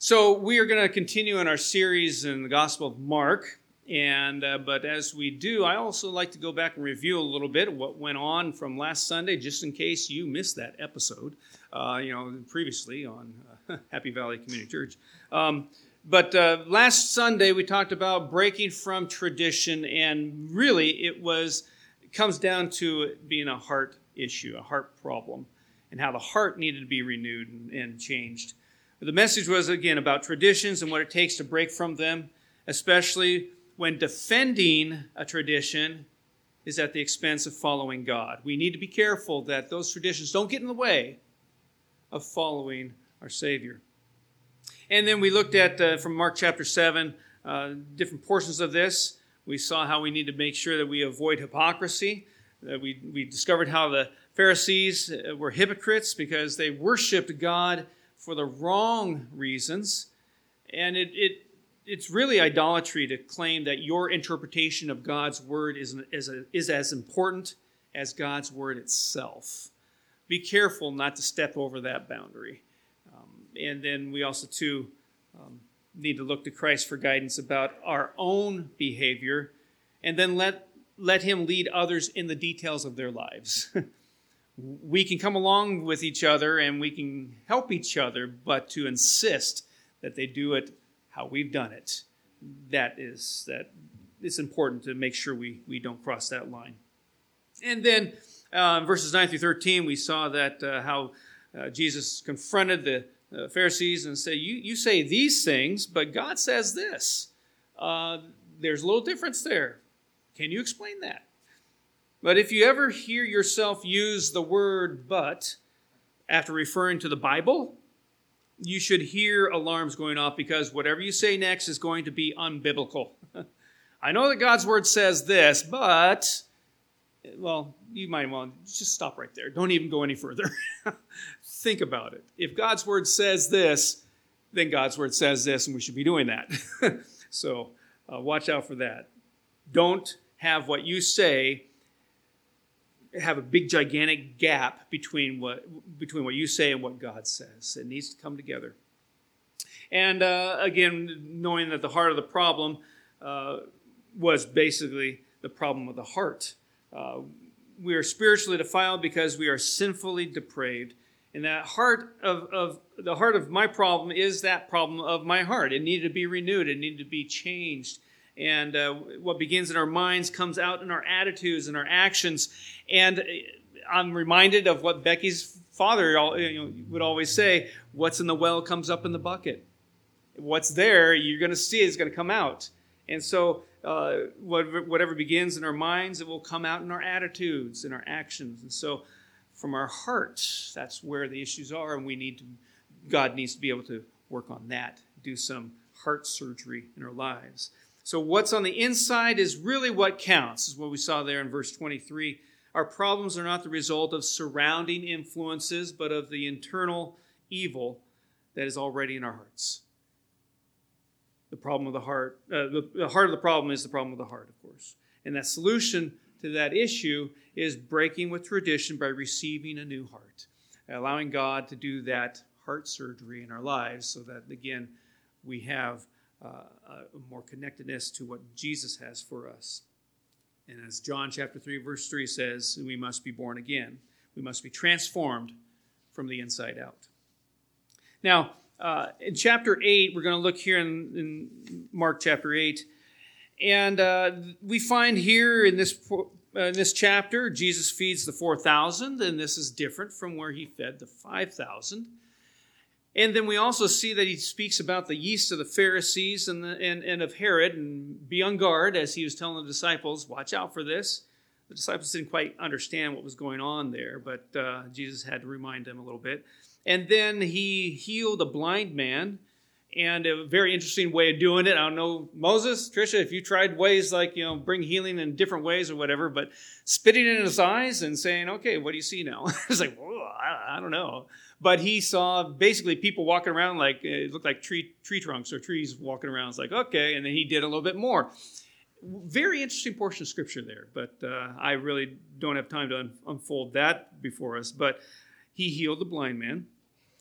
So we are going to continue in our series in the Gospel of Mark, and uh, but as we do, I also like to go back and review a little bit what went on from last Sunday, just in case you missed that episode. Uh, you know, previously on uh, Happy Valley Community Church. Um, but uh, last Sunday we talked about breaking from tradition, and really it was it comes down to it being a heart issue, a heart problem, and how the heart needed to be renewed and, and changed. The message was again about traditions and what it takes to break from them, especially when defending a tradition is at the expense of following God. We need to be careful that those traditions don't get in the way of following our Savior. And then we looked at uh, from Mark chapter 7 uh, different portions of this. We saw how we need to make sure that we avoid hypocrisy. Uh, we, we discovered how the Pharisees uh, were hypocrites because they worshiped God for the wrong reasons. And it, it, it's really idolatry to claim that your interpretation of God's word is, is, a, is as important as God's word itself. Be careful not to step over that boundary. Um, and then we also, too, um, need to look to Christ for guidance about our own behavior and then let, let Him lead others in the details of their lives. we can come along with each other and we can help each other, but to insist that they do it how we've done it, that is that it's important to make sure we, we don't cross that line. And then uh, verses 9 through 13, we saw that uh, how uh, Jesus confronted the uh, Pharisees and said, you, you say these things, but God says this. Uh, there's a little difference there. Can you explain that? But if you ever hear yourself use the word but after referring to the Bible, you should hear alarms going off because whatever you say next is going to be unbiblical. I know that God's word says this, but, well, you might want to just stop right there. Don't even go any further. Think about it. If God's word says this, then God's word says this, and we should be doing that. so uh, watch out for that. Don't have what you say have a big gigantic gap between what between what you say and what God says. It needs to come together. And uh, again, knowing that the heart of the problem uh, was basically the problem of the heart. Uh, we are spiritually defiled because we are sinfully depraved. And that heart of, of the heart of my problem is that problem of my heart. It needed to be renewed. It needed to be changed and uh, what begins in our minds comes out in our attitudes and our actions. And uh, I'm reminded of what Becky's father would always say what's in the well comes up in the bucket. What's there, you're going to see is going to come out. And so, uh, whatever begins in our minds, it will come out in our attitudes, in our actions. And so, from our hearts, that's where the issues are, and we need to, God needs to be able to work on that, do some heart surgery in our lives. So, what's on the inside is really what counts, is what we saw there in verse 23. Our problems are not the result of surrounding influences, but of the internal evil that is already in our hearts. The problem of the heart, uh, the, the heart of the problem is the problem of the heart, of course. And that solution to that issue is breaking with tradition by receiving a new heart, allowing God to do that heart surgery in our lives so that, again, we have uh, more connectedness to what Jesus has for us. And as John chapter 3, verse 3 says, we must be born again. We must be transformed from the inside out. Now, uh, in chapter 8, we're going to look here in, in Mark chapter 8. And uh, we find here in this, uh, in this chapter, Jesus feeds the 4,000, and this is different from where he fed the 5,000. And then we also see that he speaks about the yeast of the Pharisees and, the, and, and of Herod, and be on guard as he was telling the disciples, watch out for this. The disciples didn't quite understand what was going on there, but uh, Jesus had to remind them a little bit. And then he healed a blind man, and a very interesting way of doing it. I don't know, Moses, Trisha, if you tried ways like, you know, bring healing in different ways or whatever, but spitting in his eyes and saying, okay, what do you see now? it's like, I, I don't know but he saw basically people walking around like it looked like tree tree trunks or trees walking around. It's like okay, and then he did a little bit more. Very interesting portion of scripture there, but uh, I really don't have time to un- unfold that before us. But he healed the blind man,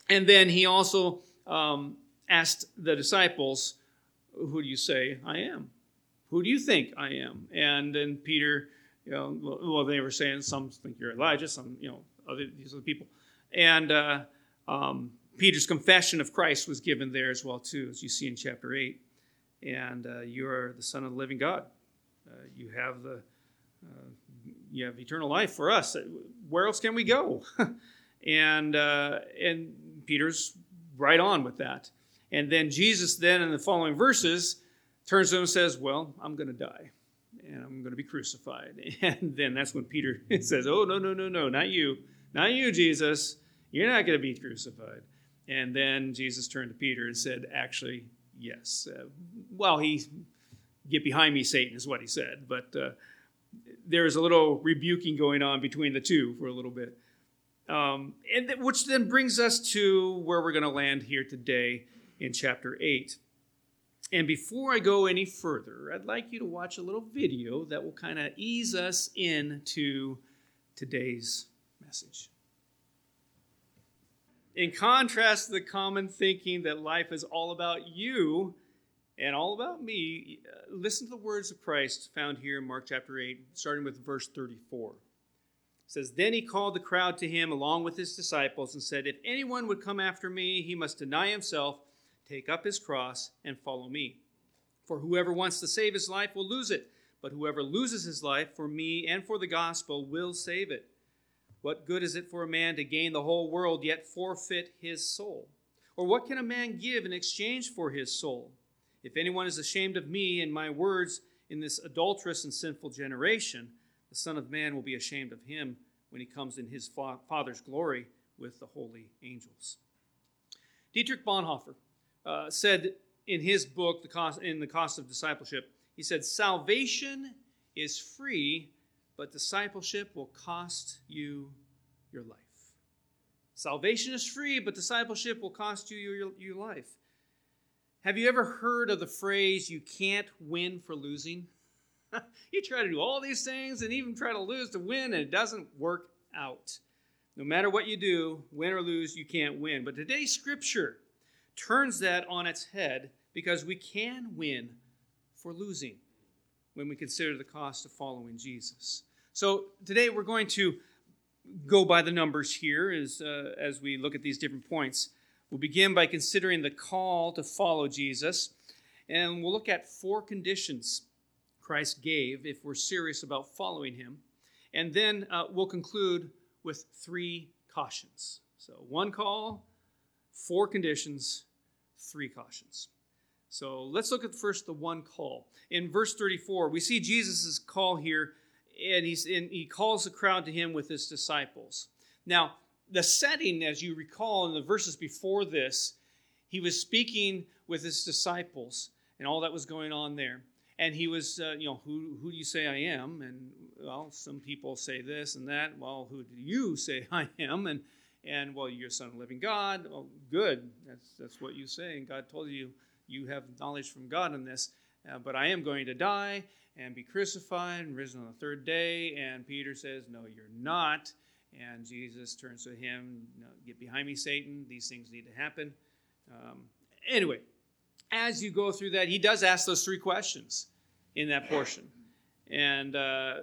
and then he also um, asked the disciples, Who do you say I am? Who do you think I am? And then Peter, you know, well, they were saying some think you're Elijah, some, you know, other these other people. And uh, um, Peter's confession of Christ was given there as well, too, as you see in chapter 8. And uh, you are the Son of the living God. Uh, you have the uh, you have eternal life for us. Where else can we go? and uh, and Peter's right on with that. And then Jesus, then in the following verses, turns to him and says, Well, I'm going to die and I'm going to be crucified. And then that's when Peter says, Oh, no, no, no, no, not you. Not you, Jesus. You're not going to be crucified. And then Jesus turned to Peter and said, Actually, yes. Uh, well, he, get behind me, Satan, is what he said. But uh, a little rebuking going on between the two for a little bit. Um, and th- which then brings us to where we're going to land here today in chapter 8. And before I go any further, I'd like you to watch a little video that will kind of ease us into today's message. In contrast to the common thinking that life is all about you and all about me, uh, listen to the words of Christ found here in Mark chapter 8, starting with verse 34. It says, Then he called the crowd to him along with his disciples and said, If anyone would come after me, he must deny himself Take up his cross and follow me. For whoever wants to save his life will lose it, but whoever loses his life for me and for the gospel will save it. What good is it for a man to gain the whole world yet forfeit his soul? Or what can a man give in exchange for his soul? If anyone is ashamed of me and my words in this adulterous and sinful generation, the Son of Man will be ashamed of him when he comes in his Father's glory with the holy angels. Dietrich Bonhoeffer uh, said in his book, the cost, in the cost of discipleship, he said, "Salvation is free, but discipleship will cost you your life." Salvation is free, but discipleship will cost you your, your life. Have you ever heard of the phrase, you can't win for losing? you try to do all these things and even try to lose to win, and it doesn't work out. No matter what you do, win or lose, you can't win. But today's scripture turns that on its head because we can win for losing when we consider the cost of following Jesus. So today we're going to go by the numbers here as, uh, as we look at these different points. We'll begin by considering the call to follow Jesus, and we'll look at four conditions Christ gave if we're serious about following him. And then uh, we'll conclude with three cautions. So, one call, four conditions, three cautions. So let's look at first the one call. In verse 34, we see Jesus' call here, and he's he calls the crowd to him with his disciples. Now, the setting, as you recall in the verses before this, he was speaking with his disciples and all that was going on there. And he was, uh, you know, who, who do you say I am? And, well, some people say this and that. Well, who do you say I am? And and well, you're a son of the living God. Well, good. That's that's what you say, and God told you you have knowledge from God in this. Uh, but I am going to die and be crucified and risen on the third day. And Peter says, No, you're not. And Jesus turns to him, no, Get behind me, Satan. These things need to happen. Um, anyway, as you go through that, he does ask those three questions in that portion. And uh,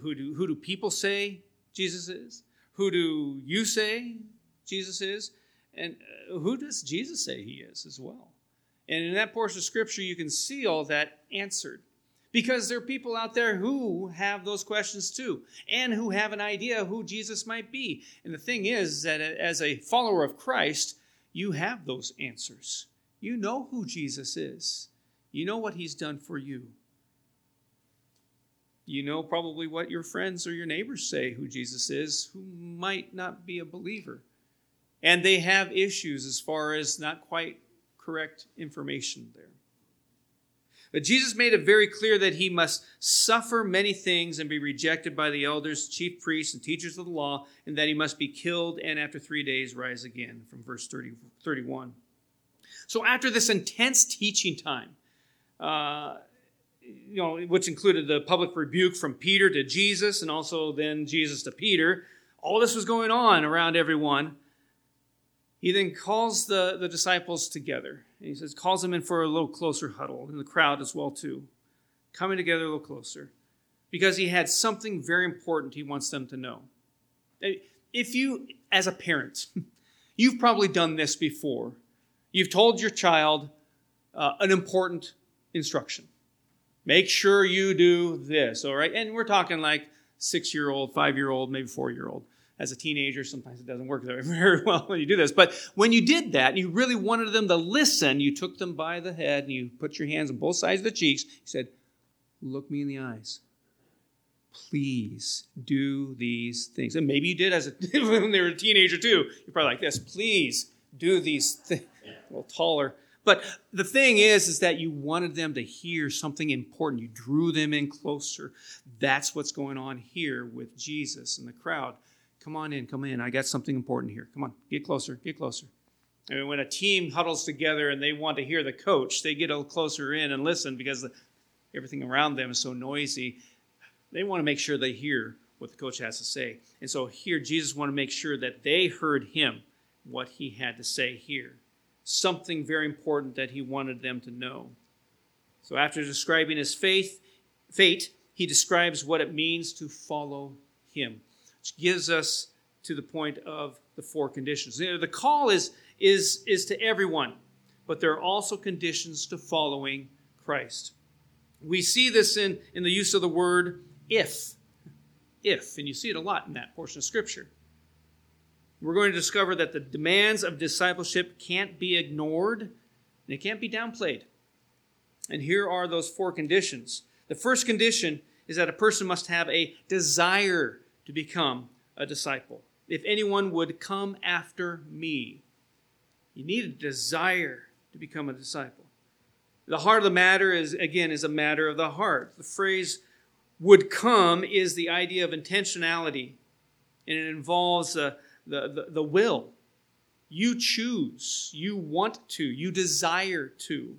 who do who do people say Jesus is? Who do you say Jesus is? And uh, who does Jesus say he is as well? And in that portion of Scripture, you can see all that answered. Because there are people out there who have those questions too, and who have an idea who Jesus might be. And the thing is that as a follower of Christ, you have those answers. You know who Jesus is, you know what he's done for you. You know probably what your friends or your neighbors say who Jesus is, who might not be a believer. And they have issues as far as not quite correct information there. But Jesus made it very clear that he must suffer many things and be rejected by the elders, chief priests, and teachers of the law, and that he must be killed and after three days rise again, from verse 30, 31. So after this intense teaching time, uh, you know, which included the public rebuke from Peter to Jesus and also then Jesus to Peter. All this was going on around everyone. He then calls the, the disciples together. And he says, calls them in for a little closer huddle, and the crowd as well, too. Coming together a little closer. Because he had something very important he wants them to know. If you, as a parent, you've probably done this before. You've told your child uh, an important instruction. Make sure you do this, all right? And we're talking like six year old, five year old, maybe four year old. As a teenager, sometimes it doesn't work very well when you do this. But when you did that, and you really wanted them to listen, you took them by the head and you put your hands on both sides of the cheeks. You said, Look me in the eyes. Please do these things. And maybe you did as a, when they were a teenager too. You're probably like this. Please do these things. A little taller. But the thing is, is that you wanted them to hear something important. You drew them in closer. That's what's going on here with Jesus and the crowd. Come on in, come in. I got something important here. Come on, get closer, get closer. And when a team huddles together and they want to hear the coach, they get a little closer in and listen because the, everything around them is so noisy. They want to make sure they hear what the coach has to say. And so here, Jesus wanted to make sure that they heard him, what he had to say here something very important that he wanted them to know. So after describing his faith, fate, he describes what it means to follow him, which gives us to the point of the four conditions. The call is, is, is to everyone, but there are also conditions to following Christ. We see this in, in the use of the word if. If, and you see it a lot in that portion of Scripture we're going to discover that the demands of discipleship can't be ignored and it can't be downplayed. And here are those four conditions. The first condition is that a person must have a desire to become a disciple. If anyone would come after me, you need a desire to become a disciple. The heart of the matter is, again, is a matter of the heart. The phrase would come is the idea of intentionality, and it involves a, the, the, the will. You choose, you want to, you desire to.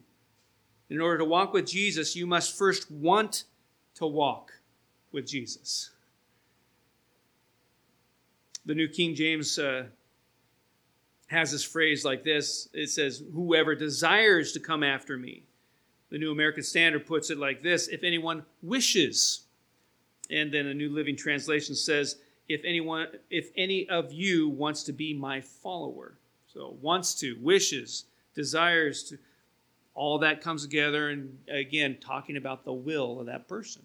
In order to walk with Jesus, you must first want to walk with Jesus. The New King James uh, has this phrase like this it says, Whoever desires to come after me. The New American Standard puts it like this if anyone wishes. And then a New Living Translation says, if anyone if any of you wants to be my follower so wants to wishes desires to all that comes together and again talking about the will of that person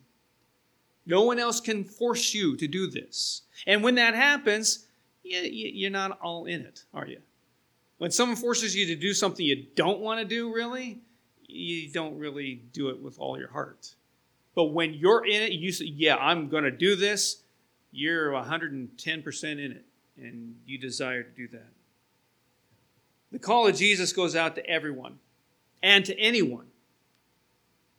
no one else can force you to do this and when that happens you're not all in it are you when someone forces you to do something you don't want to do really you don't really do it with all your heart but when you're in it you say yeah i'm going to do this you're 110% in it and you desire to do that. The call of Jesus goes out to everyone and to anyone.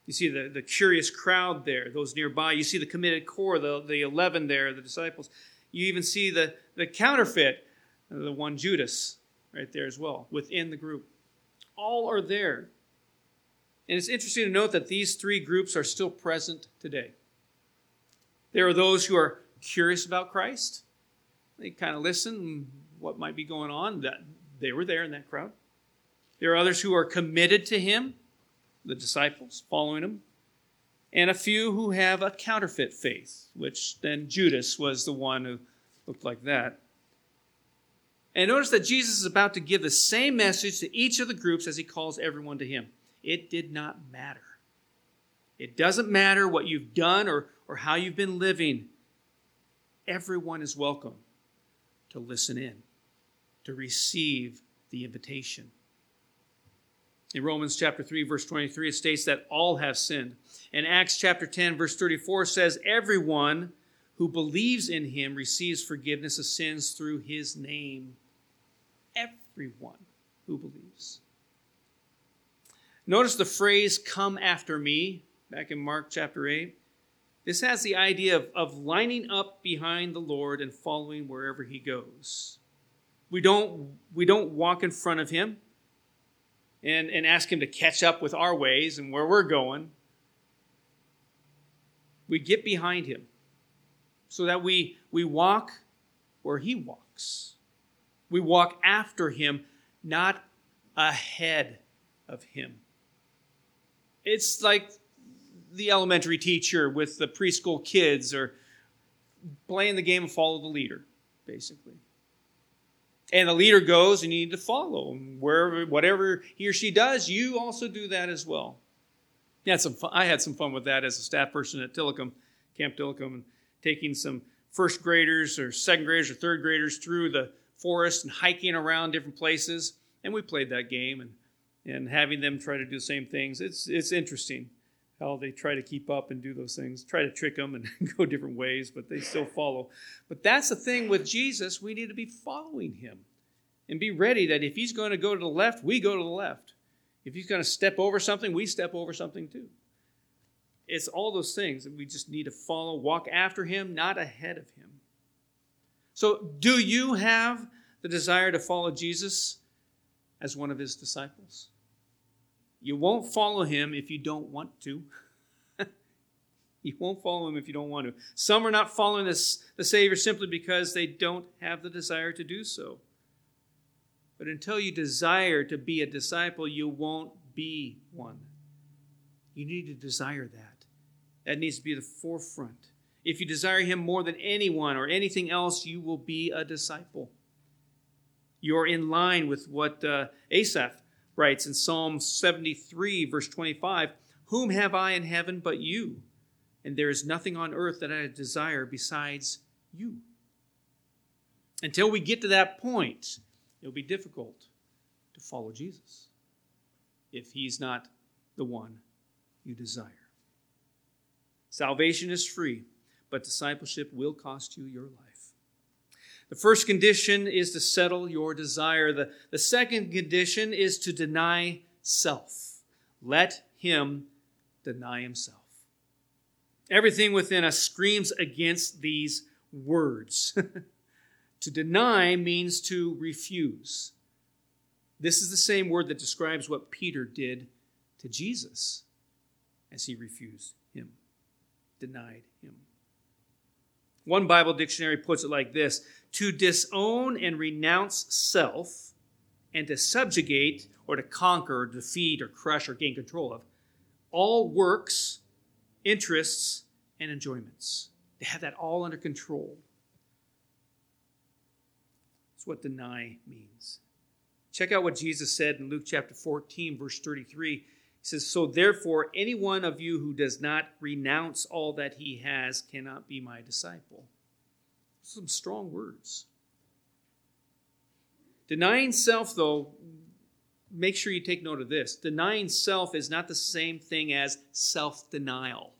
You see the, the curious crowd there, those nearby. You see the committed core, the, the 11 there, the disciples. You even see the, the counterfeit, the one Judas, right there as well, within the group. All are there. And it's interesting to note that these three groups are still present today. There are those who are curious about Christ. They kind of listen what might be going on. That they were there in that crowd. There are others who are committed to him, the disciples following him, and a few who have a counterfeit faith, which then Judas was the one who looked like that. And notice that Jesus is about to give the same message to each of the groups as he calls everyone to him. It did not matter. It doesn't matter what you've done or, or how you've been living everyone is welcome to listen in, to receive the invitation. In Romans chapter 3, verse 23, it states that all have sinned. And Acts chapter 10, verse 34 says, Everyone who believes in him receives forgiveness of sins through his name. Everyone who believes. Notice the phrase, come after me, back in Mark chapter 8. This has the idea of, of lining up behind the Lord and following wherever he goes. We don't, we don't walk in front of him and, and ask him to catch up with our ways and where we're going. We get behind him so that we, we walk where he walks. We walk after him, not ahead of him. It's like the elementary teacher with the preschool kids or playing the game of follow the leader, basically. And the leader goes and you need to follow. Wherever, whatever he or she does, you also do that as well. Yeah, some fun, I had some fun with that as a staff person at Tillicum, Camp Tillicum, and taking some first graders or second graders or third graders through the forest and hiking around different places. And we played that game and, and having them try to do the same things. It's, it's interesting how they try to keep up and do those things, try to trick them and go different ways, but they still follow. But that's the thing with Jesus. We need to be following him and be ready that if he's going to go to the left, we go to the left. If he's going to step over something, we step over something too. It's all those things that we just need to follow, walk after him, not ahead of him. So, do you have the desire to follow Jesus as one of his disciples? You won't follow him if you don't want to. you won't follow him if you don't want to. Some are not following this, the Savior simply because they don't have the desire to do so. But until you desire to be a disciple, you won't be one. You need to desire that. That needs to be the forefront. If you desire Him more than anyone or anything else, you will be a disciple. You're in line with what uh, Asaph writes in Psalm 73, verse 25 Whom have I in heaven but you? And there is nothing on earth that I desire besides you. Until we get to that point, it'll be difficult to follow Jesus if he's not the one you desire. Salvation is free, but discipleship will cost you your life. The first condition is to settle your desire. The, the second condition is to deny self. Let him deny himself. Everything within us screams against these words. to deny means to refuse. This is the same word that describes what Peter did to Jesus as he refused him, denied him. One Bible dictionary puts it like this to disown and renounce self, and to subjugate or to conquer, or defeat, or crush, or gain control of all works, interests, and enjoyments. To have that all under control. That's what deny means. Check out what Jesus said in Luke chapter 14, verse 33. He says, So therefore, any one of you who does not renounce all that he has cannot be my disciple. Some strong words. Denying self, though, make sure you take note of this. Denying self is not the same thing as self denial.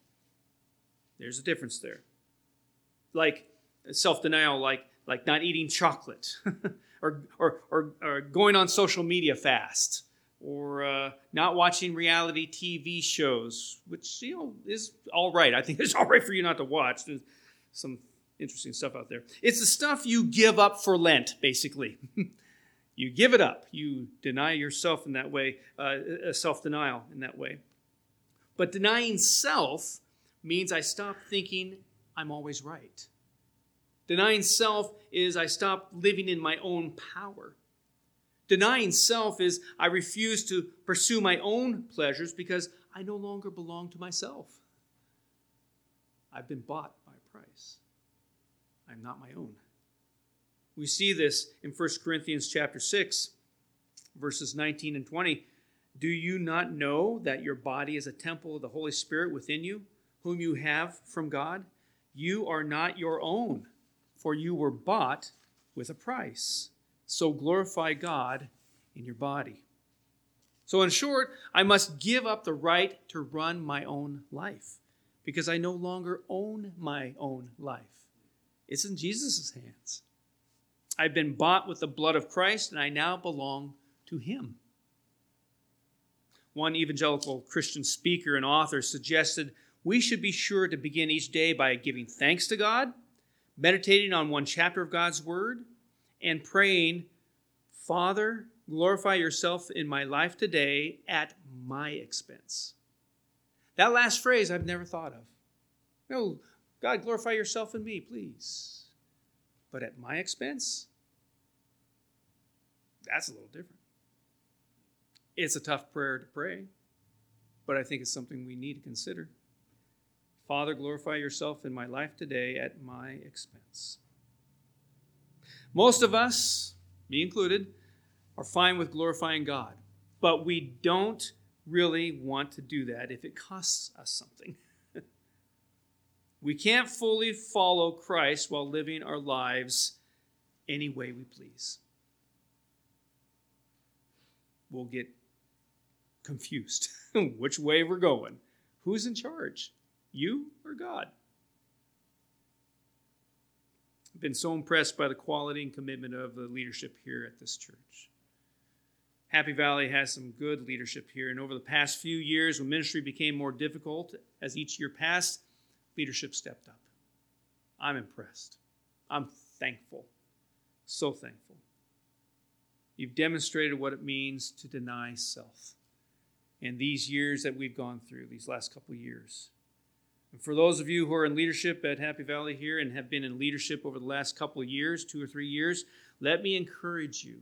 There's a difference there. Like self denial, like, like not eating chocolate, or, or, or, or, going on social media fast, or uh, not watching reality TV shows, which you know is all right. I think it's all right for you not to watch. There's some interesting stuff out there. It's the stuff you give up for Lent, basically. you give it up. You deny yourself in that way, uh, self denial in that way. But denying self means I stop thinking I'm always right. Denying self is I stop living in my own power. Denying self is I refuse to pursue my own pleasures because I no longer belong to myself. I've been bought. I'm not my own. We see this in 1 Corinthians chapter 6, verses 19 and 20. Do you not know that your body is a temple of the Holy Spirit within you, whom you have from God? You are not your own, for you were bought with a price. So glorify God in your body. So, in short, I must give up the right to run my own life because I no longer own my own life. It's in Jesus' hands. I've been bought with the blood of Christ, and I now belong to Him. One evangelical Christian speaker and author suggested we should be sure to begin each day by giving thanks to God, meditating on one chapter of God's Word, and praying, Father, glorify yourself in my life today at my expense. That last phrase I've never thought of. No, God, glorify yourself in me, please. But at my expense? That's a little different. It's a tough prayer to pray, but I think it's something we need to consider. Father, glorify yourself in my life today at my expense. Most of us, me included, are fine with glorifying God, but we don't really want to do that if it costs us something. we can't fully follow Christ while living our lives any way we please. We'll get confused which way we're going. Who's in charge? You or God? I've been so impressed by the quality and commitment of the leadership here at this church. Happy Valley has some good leadership here, and over the past few years, when ministry became more difficult, as each year passed, leadership stepped up. I'm impressed. I'm thankful. So thankful. You've demonstrated what it means to deny self in these years that we've gone through, these last couple years. And for those of you who are in leadership at Happy Valley here and have been in leadership over the last couple of years, two or three years, let me encourage you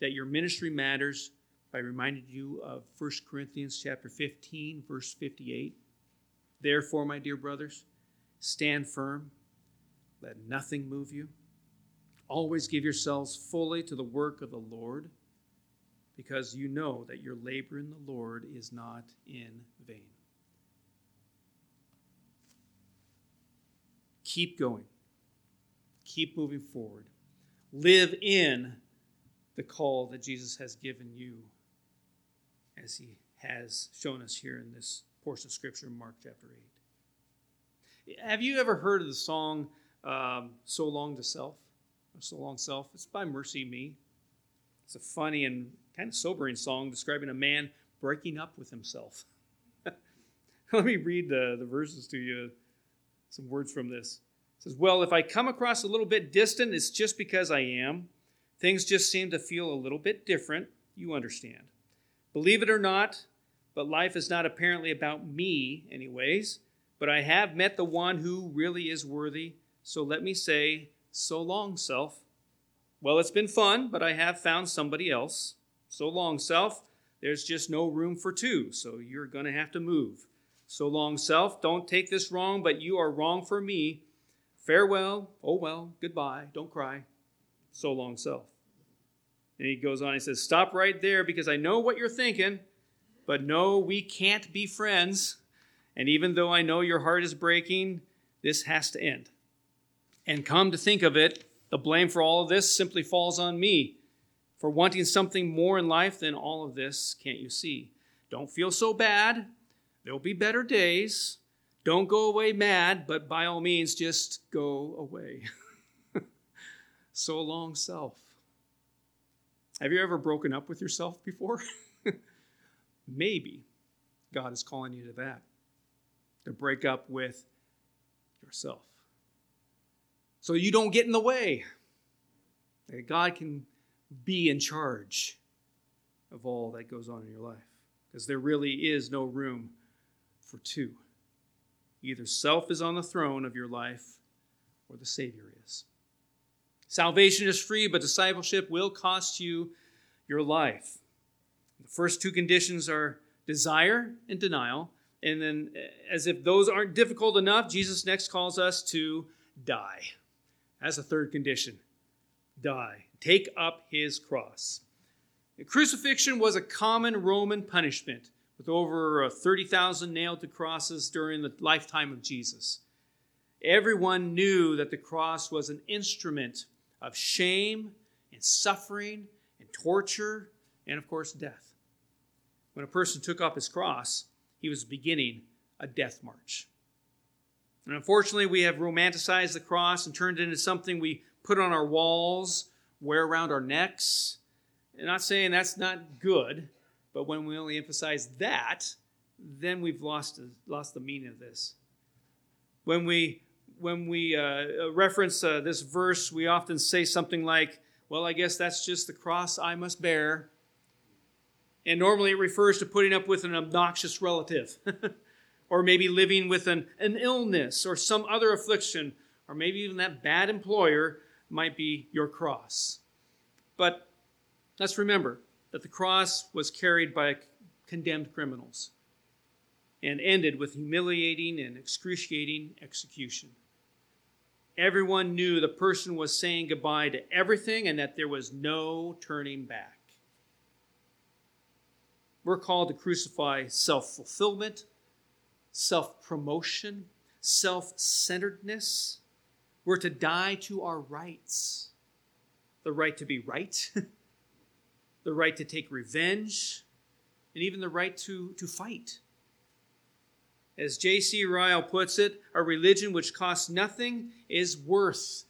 that your ministry matters by reminding you of 1 Corinthians chapter 15 verse 58. Therefore, my dear brothers, stand firm, let nothing move you. Always give yourselves fully to the work of the Lord, because you know that your labor in the Lord is not in vain. Keep going. Keep moving forward. Live in the call that Jesus has given you as he has shown us here in this portion of Scripture, Mark chapter 8. Have you ever heard of the song um, So Long to Self? So Long Self? It's by MercyMe. It's a funny and kind of sobering song describing a man breaking up with himself. Let me read the, the verses to you, some words from this. It says, Well, if I come across a little bit distant, it's just because I am. Things just seem to feel a little bit different. You understand. Believe it or not, but life is not apparently about me, anyways. But I have met the one who really is worthy. So let me say, so long, self. Well, it's been fun, but I have found somebody else. So long, self. There's just no room for two, so you're going to have to move. So long, self. Don't take this wrong, but you are wrong for me. Farewell. Oh well. Goodbye. Don't cry so long self. And he goes on, he says, Stop right there because I know what you're thinking, but no, we can't be friends. And even though I know your heart is breaking, this has to end. And come to think of it, the blame for all of this simply falls on me. For wanting something more in life than all of this, can't you see? Don't feel so bad. There'll be better days. Don't go away mad, but by all means, just go away. so long, self. Have you ever broken up with yourself before? Maybe God is calling you to that, to break up with yourself. So you don't get in the way. That God can be in charge of all that goes on in your life. Because there really is no room for two. Either self is on the throne of your life or the Savior is. Salvation is free, but discipleship will cost you your life. The first two conditions are desire and denial. And then, as if those aren't difficult enough, Jesus next calls us to die. That's a third condition die. Take up his cross. The crucifixion was a common Roman punishment, with over uh, 30,000 nailed to crosses during the lifetime of Jesus. Everyone knew that the cross was an instrument of shame and suffering and torture and, of course, death. When a person took up his cross, he was beginning a death march. And unfortunately, we have romanticized the cross and turned it into something we put on our walls, wear around our necks. I'm not saying that's not good, but when we only emphasize that, then we've lost, lost the meaning of this. When we when we uh, reference uh, this verse, we often say something like, Well, I guess that's just the cross I must bear. And normally it refers to putting up with an obnoxious relative, or maybe living with an, an illness or some other affliction, or maybe even that bad employer might be your cross. But let's remember that the cross was carried by condemned criminals and ended with humiliating and excruciating execution. Everyone knew the person was saying goodbye to everything and that there was no turning back. We're called to crucify self fulfillment, self promotion, self centeredness. We're to die to our rights the right to be right, the right to take revenge, and even the right to, to fight. As J.C. Ryle puts it, a religion which costs nothing is worth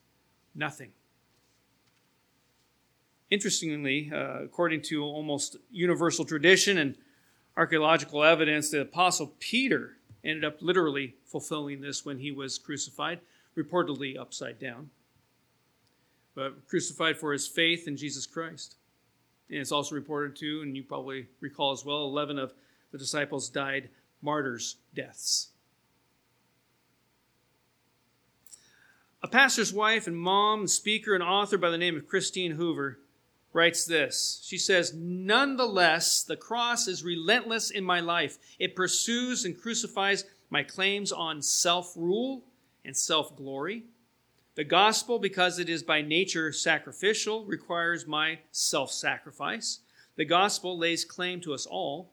nothing. Interestingly, uh, according to almost universal tradition and archaeological evidence, the Apostle Peter ended up literally fulfilling this when he was crucified, reportedly upside down, but crucified for his faith in Jesus Christ. And it's also reported to, and you probably recall as well, 11 of the disciples died martyrs' deaths. A pastor's wife and mom, speaker, and author by the name of Christine Hoover writes this. She says, Nonetheless, the cross is relentless in my life. It pursues and crucifies my claims on self rule and self glory. The gospel, because it is by nature sacrificial, requires my self sacrifice. The gospel lays claim to us all.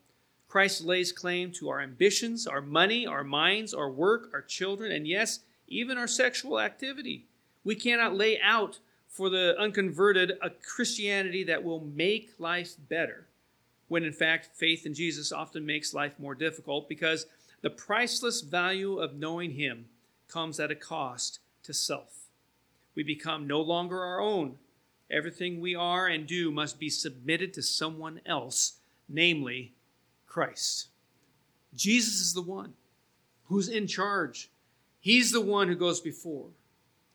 Christ lays claim to our ambitions, our money, our minds, our work, our children, and yes, even our sexual activity. We cannot lay out for the unconverted a Christianity that will make life better, when in fact, faith in Jesus often makes life more difficult because the priceless value of knowing Him comes at a cost to self. We become no longer our own. Everything we are and do must be submitted to someone else, namely Christ. Jesus is the one who's in charge. He's the one who goes before.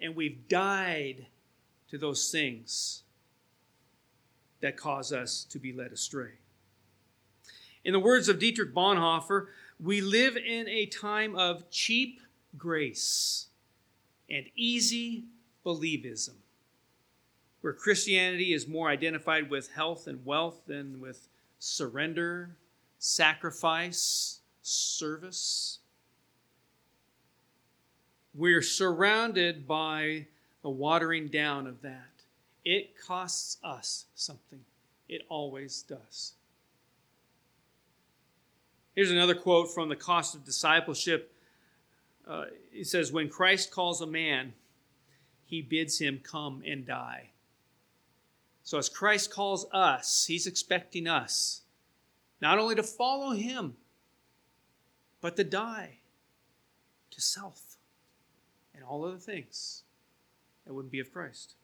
And we've died to those things that cause us to be led astray. In the words of Dietrich Bonhoeffer, we live in a time of cheap grace and easy believism, where Christianity is more identified with health and wealth than with surrender sacrifice, service. We're surrounded by the watering down of that. It costs us something. It always does. Here's another quote from the cost of discipleship. Uh, it says, When Christ calls a man, he bids him come and die. So, as Christ calls us, he's expecting us not only to follow him, but to die to self and all other things that wouldn't be of Christ.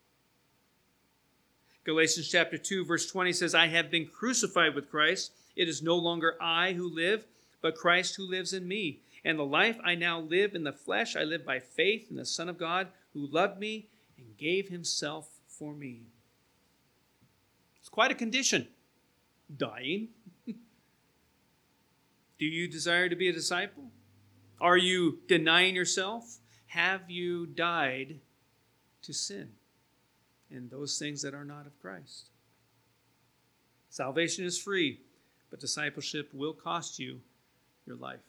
Galatians chapter 2, verse 20 says, I have been crucified with Christ. It is no longer I who live, but Christ who lives in me. And the life I now live in the flesh, I live by faith in the Son of God who loved me and gave himself for me. It's quite a condition, dying. Do you desire to be a disciple? Are you denying yourself? Have you died to sin and those things that are not of Christ? Salvation is free, but discipleship will cost you your life.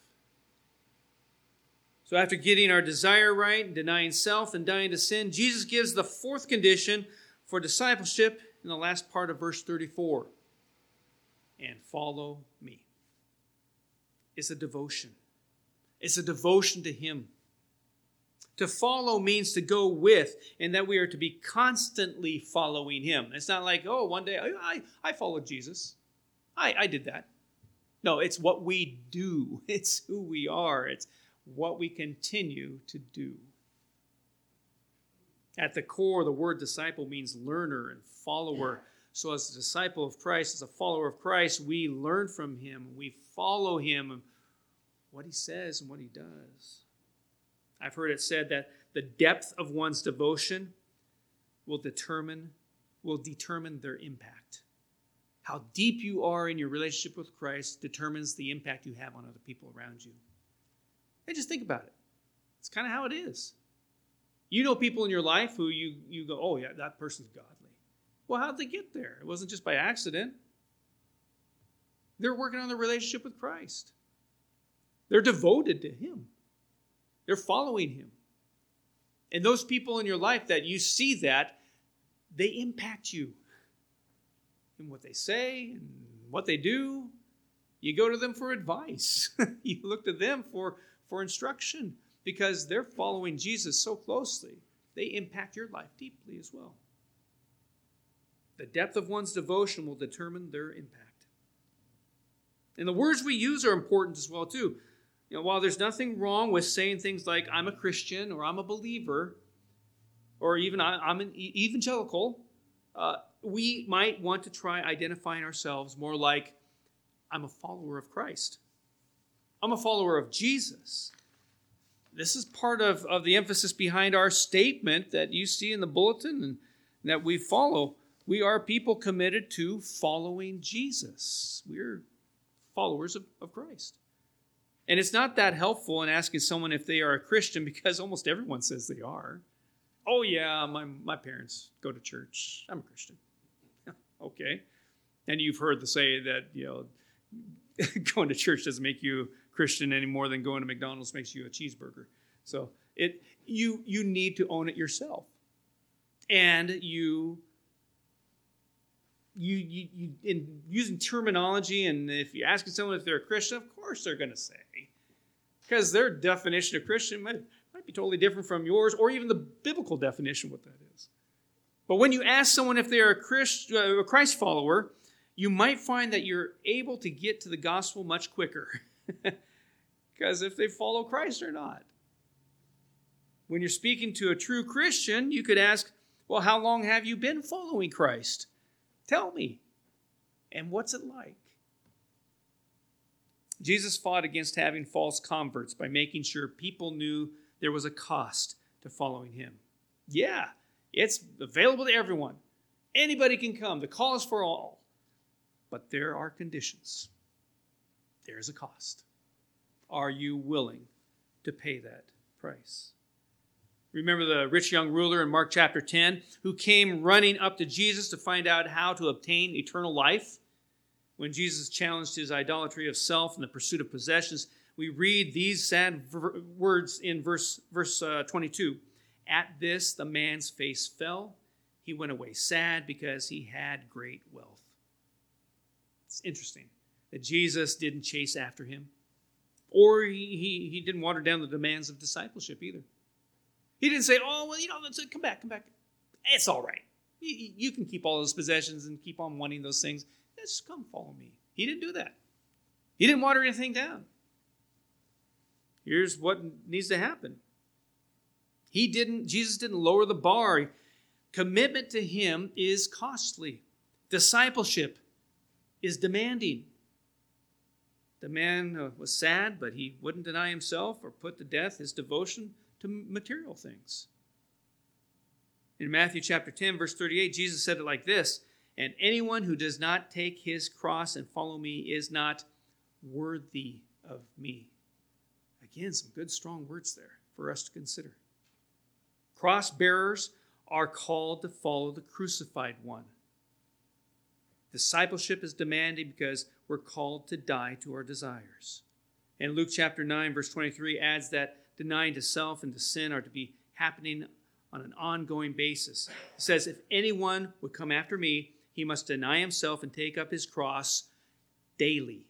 So, after getting our desire right, denying self, and dying to sin, Jesus gives the fourth condition for discipleship in the last part of verse 34 and follow me It's a devotion. It's a devotion to Him. To follow means to go with, and that we are to be constantly following Him. It's not like, oh, one day I, I, I followed Jesus. I, I did that. No, it's what we do, it's who we are, it's what we continue to do. At the core, the word disciple means learner and follower. So, as a disciple of Christ, as a follower of Christ, we learn from him, we follow him, what he says and what he does. I've heard it said that the depth of one's devotion will determine will determine their impact. How deep you are in your relationship with Christ determines the impact you have on other people around you. And just think about it. It's kind of how it is. You know people in your life who you, you go, oh, yeah, that person's godly. Well, how'd they get there? It wasn't just by accident. They're working on their relationship with Christ. They're devoted to Him, they're following Him. And those people in your life that you see that, they impact you in what they say and what they do. You go to them for advice. you look to them for, for instruction because they're following Jesus so closely. They impact your life deeply as well. The depth of one's devotion will determine their impact. And the words we use are important as well too. You know, while there's nothing wrong with saying things like "I'm a Christian" or "I'm a believer," or even "I'm an evangelical," uh, we might want to try identifying ourselves more like "I'm a follower of Christ." I'm a follower of Jesus. This is part of, of the emphasis behind our statement that you see in the bulletin and that we follow. We are people committed to following Jesus. We're followers of, of Christ. And it's not that helpful in asking someone if they are a Christian because almost everyone says they are. Oh, yeah, my, my parents go to church. I'm a Christian. okay. And you've heard the say that, you know, going to church doesn't make you Christian any more than going to McDonald's makes you a cheeseburger. So it you you need to own it yourself. And you you, you, you in using terminology, and if you're asking someone if they're a Christian, of course they're going to say, because their definition of Christian might, might be totally different from yours, or even the biblical definition what that is. But when you ask someone if they're a, Christ, uh, a Christ follower, you might find that you're able to get to the gospel much quicker, because if they follow Christ or not. When you're speaking to a true Christian, you could ask, Well, how long have you been following Christ? Tell me. And what's it like? Jesus fought against having false converts by making sure people knew there was a cost to following him. Yeah, it's available to everyone. Anybody can come. The call is for all. But there are conditions. There's a cost. Are you willing to pay that price? Remember the rich young ruler in Mark chapter 10 who came running up to Jesus to find out how to obtain eternal life? When Jesus challenged his idolatry of self and the pursuit of possessions, we read these sad ver- words in verse, verse uh, 22. At this, the man's face fell. He went away sad because he had great wealth. It's interesting that Jesus didn't chase after him, or he, he, he didn't water down the demands of discipleship either. He didn't say, oh, well, you know, come back, come back. It's all right. You, you can keep all those possessions and keep on wanting those things. Just come follow me. He didn't do that. He didn't water anything down. Here's what needs to happen. He didn't, Jesus didn't lower the bar. Commitment to him is costly. Discipleship is demanding. The man uh, was sad, but he wouldn't deny himself or put to death his devotion to material things. In Matthew chapter 10, verse 38, Jesus said it like this And anyone who does not take his cross and follow me is not worthy of me. Again, some good, strong words there for us to consider. Cross bearers are called to follow the crucified one. Discipleship is demanding because we're called to die to our desires. And Luke chapter 9, verse 23 adds that denying to self and to sin are to be happening on an ongoing basis. It says, If anyone would come after me, he must deny himself and take up his cross daily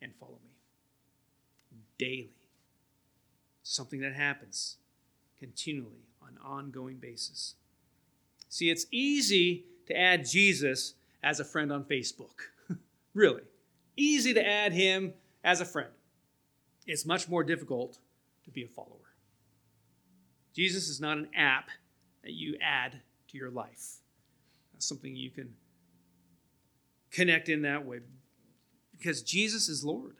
and follow me. Daily. Something that happens continually on an ongoing basis. See, it's easy to add Jesus as a friend on Facebook. really. Easy to add him as a friend. It's much more difficult be a follower. Jesus is not an app that you add to your life. That's something you can connect in that way. Because Jesus is Lord.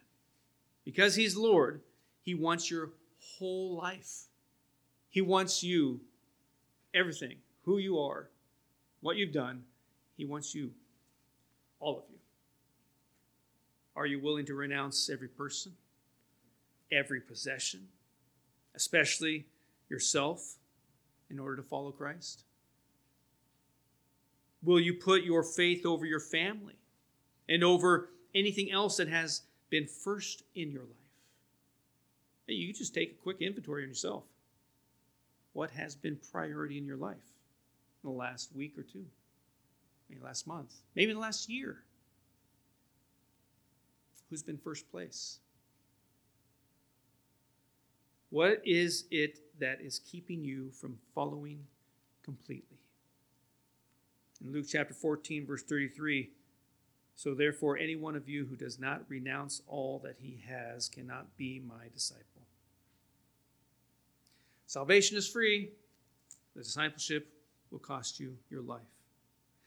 Because He's Lord, He wants your whole life. He wants you, everything, who you are, what you've done. He wants you, all of you. Are you willing to renounce every person, every possession, especially yourself, in order to follow Christ? Will you put your faith over your family and over anything else that has been first in your life. You just take a quick inventory on yourself. What has been priority in your life in the last week or two? Maybe last month, maybe the last year. Who's been first place? What is it that is keeping you from following completely? In Luke chapter 14, verse 33, so therefore, any one of you who does not renounce all that he has cannot be my disciple. Salvation is free, the discipleship will cost you your life.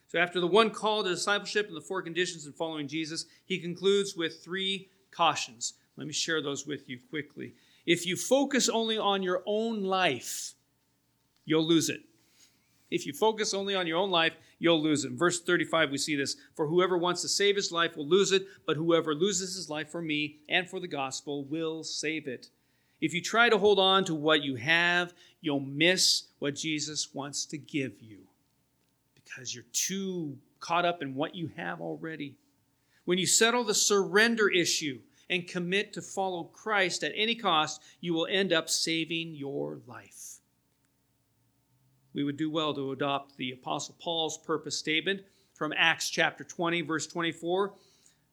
So, after the one call to discipleship and the four conditions in following Jesus, he concludes with three cautions. Let me share those with you quickly. If you focus only on your own life, you'll lose it. If you focus only on your own life, you'll lose it. In verse 35, we see this For whoever wants to save his life will lose it, but whoever loses his life for me and for the gospel will save it. If you try to hold on to what you have, you'll miss what Jesus wants to give you because you're too caught up in what you have already. When you settle the surrender issue and commit to follow Christ at any cost, you will end up saving your life we would do well to adopt the Apostle Paul's purpose statement from Acts chapter 20, verse 24. It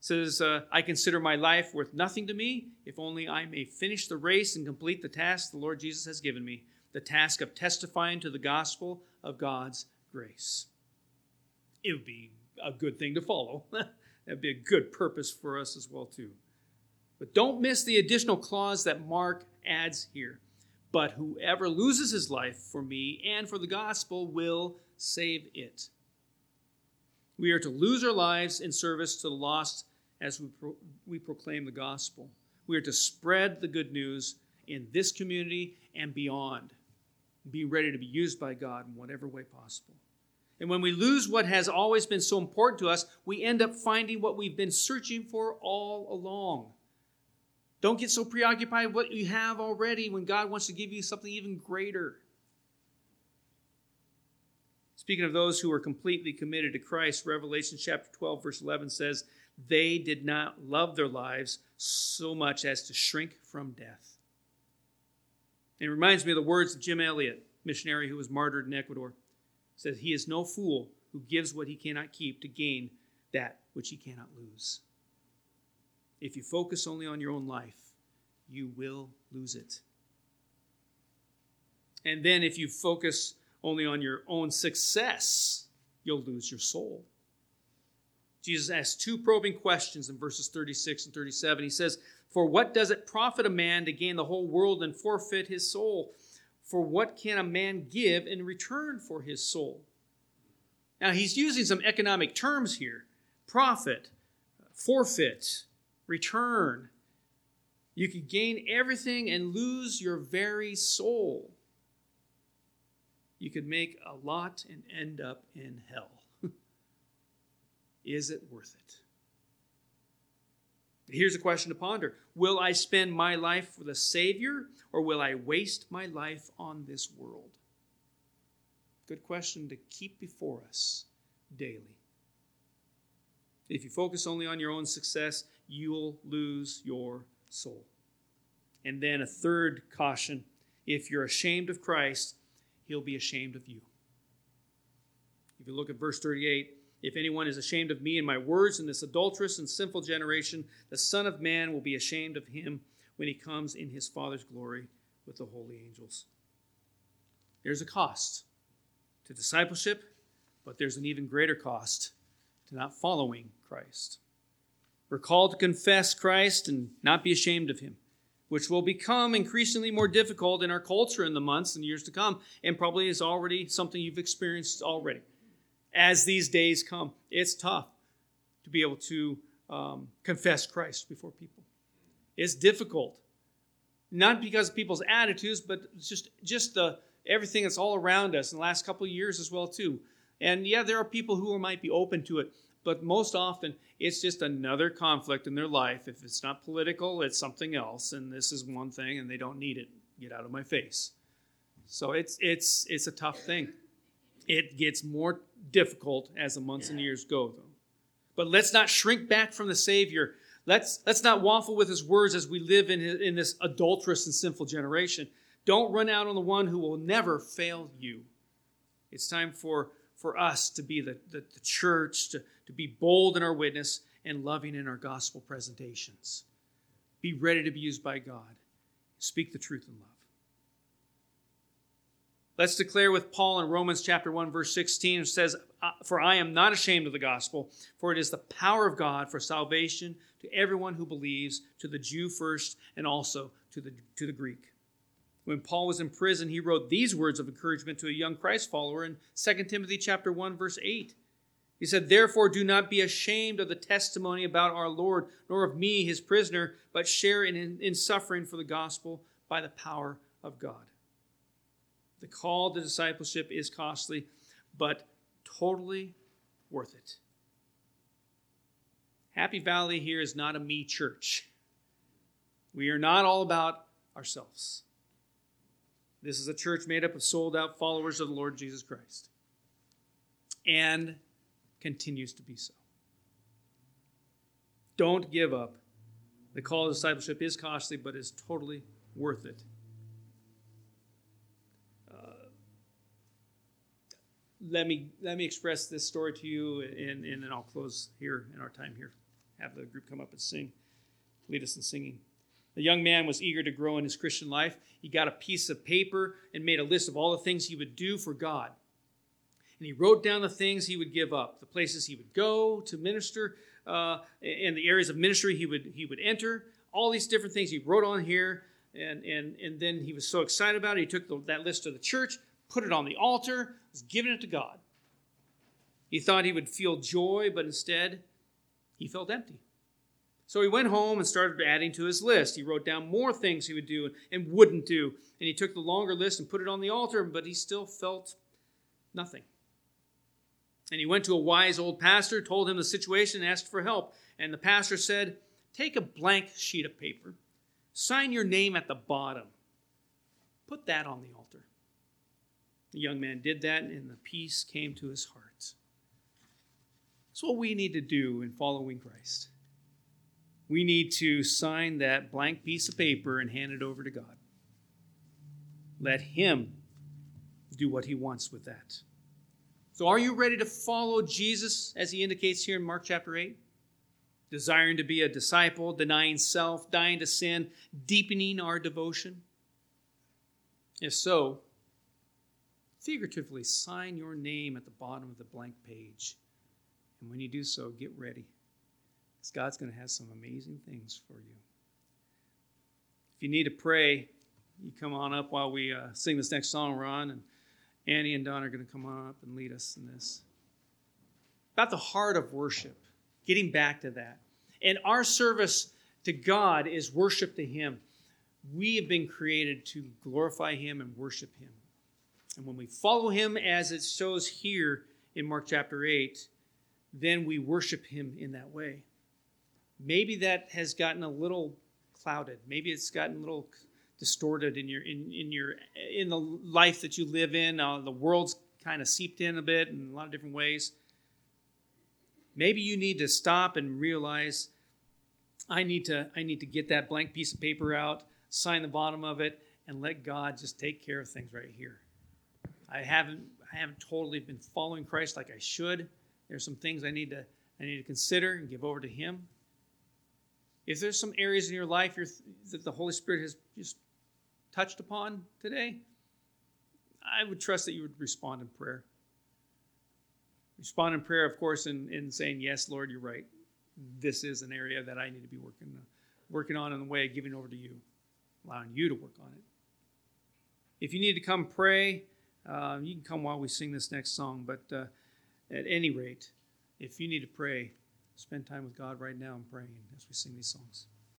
says, uh, I consider my life worth nothing to me, if only I may finish the race and complete the task the Lord Jesus has given me, the task of testifying to the gospel of God's grace. It would be a good thing to follow. That'd be a good purpose for us as well, too. But don't miss the additional clause that Mark adds here. But whoever loses his life for me and for the gospel will save it. We are to lose our lives in service to the lost as we, pro- we proclaim the gospel. We are to spread the good news in this community and beyond. Be ready to be used by God in whatever way possible. And when we lose what has always been so important to us, we end up finding what we've been searching for all along don't get so preoccupied with what you have already when God wants to give you something even greater. Speaking of those who are completely committed to Christ, Revelation chapter 12, verse 11 says, They did not love their lives so much as to shrink from death. it reminds me of the words of Jim Elliot, missionary who was martyred in Ecuador. He says, He is no fool who gives what he cannot keep to gain that which he cannot lose. If you focus only on your own life, you will lose it. And then if you focus only on your own success, you'll lose your soul. Jesus asks two probing questions in verses 36 and 37. He says, For what does it profit a man to gain the whole world and forfeit his soul? For what can a man give in return for his soul? Now, he's using some economic terms here profit, forfeit, return. You could gain everything and lose your very soul. You could make a lot and end up in hell. Is it worth it? Here's a question to ponder Will I spend my life for the Savior, or will I waste my life on this world? Good question to keep before us daily. If you focus only on your own success, you'll lose your soul. And then a third caution if you're ashamed of Christ, he'll be ashamed of you. If you look at verse 38, if anyone is ashamed of me and my words in this adulterous and sinful generation, the Son of Man will be ashamed of him when he comes in his Father's glory with the holy angels. There's a cost to discipleship, but there's an even greater cost to not following Christ. We're called to confess Christ and not be ashamed of him, which will become increasingly more difficult in our culture in the months and years to come, and probably is already something you've experienced already. As these days come, it's tough to be able to um, confess Christ before people. It's difficult, not because of people's attitudes, but just just the everything that's all around us in the last couple of years as well too. And yeah, there are people who might be open to it, but most often it's just another conflict in their life. If it's not political, it's something else, and this is one thing, and they don't need it. Get out of my face. So it's it's it's a tough thing. It gets more difficult as the months and years go, though. But let's not shrink back from the Savior. Let's, let's not waffle with his words as we live in, in this adulterous and sinful generation. Don't run out on the one who will never fail you. It's time for, for us to be the, the, the church, to, to be bold in our witness and loving in our gospel presentations. Be ready to be used by God. Speak the truth in love. Let's declare with Paul in Romans chapter 1 verse 16 it says for I am not ashamed of the gospel for it is the power of God for salvation to everyone who believes to the Jew first and also to the to the Greek. When Paul was in prison he wrote these words of encouragement to a young Christ follower in 2 Timothy chapter 1 verse 8. He said, Therefore, do not be ashamed of the testimony about our Lord, nor of me, his prisoner, but share in, in, suffering for the gospel by the power of God. The call to discipleship is costly, but totally worth it. Happy Valley here is not a me church. We are not all about ourselves. This is a church made up of sold out followers of the Lord Jesus Christ. And continues to be so. Don't give up. The call of discipleship is costly, but is totally worth it. Uh, let me let me express this story to you, and, and then I'll close here in our time here. Have the group come up and sing, lead us in singing. The young man was eager to grow in his Christian life. He got a piece of paper and made a list of all the things he would do for God. And he wrote down the things he would give up, the places he would go to minister, uh, and the areas of ministry he would he would enter. All these different things he wrote on here, and and and then he was so excited about it. He took the, that list to the church, put it on the altar, was giving it to God. He thought he would feel joy, but instead, he felt empty. So he went home and started adding to his list. He wrote down more things he would do and wouldn't do. And he took the longer list and put it on the altar, but he still felt nothing. And he went to a wise old pastor, told him the situation, and asked for help. And the pastor said, Take a blank sheet of paper, sign your name at the bottom, put that on the altar. The young man did that, and the peace came to his heart. That's what we need to do in following Christ. We need to sign that blank piece of paper and hand it over to God. Let Him do what He wants with that. So, are you ready to follow Jesus as He indicates here in Mark chapter 8? Desiring to be a disciple, denying self, dying to sin, deepening our devotion? If so, figuratively sign your name at the bottom of the blank page. And when you do so, get ready. Because God's going to have some amazing things for you. If you need to pray, you come on up while we uh, sing this next song, Ron. And Annie and Don are going to come on up and lead us in this. About the heart of worship, getting back to that. And our service to God is worship to Him. We have been created to glorify Him and worship Him. And when we follow him as it shows here in Mark chapter 8, then we worship him in that way. Maybe that has gotten a little clouded. Maybe it's gotten a little distorted in your in, in your in the life that you live in. Uh, the world's kind of seeped in a bit in a lot of different ways. Maybe you need to stop and realize I need to I need to get that blank piece of paper out, sign the bottom of it, and let God just take care of things right here. I haven't I haven't totally been following Christ like I should. There's some things I need to I need to consider and give over to Him. If there's some areas in your life that the Holy Spirit has just touched upon today, I would trust that you would respond in prayer. Respond in prayer, of course, in, in saying, Yes, Lord, you're right. This is an area that I need to be working, working on in the way of giving over to you, allowing you to work on it. If you need to come pray, uh, you can come while we sing this next song, but uh, at any rate, if you need to pray, spend time with God right now and praying as we sing these songs.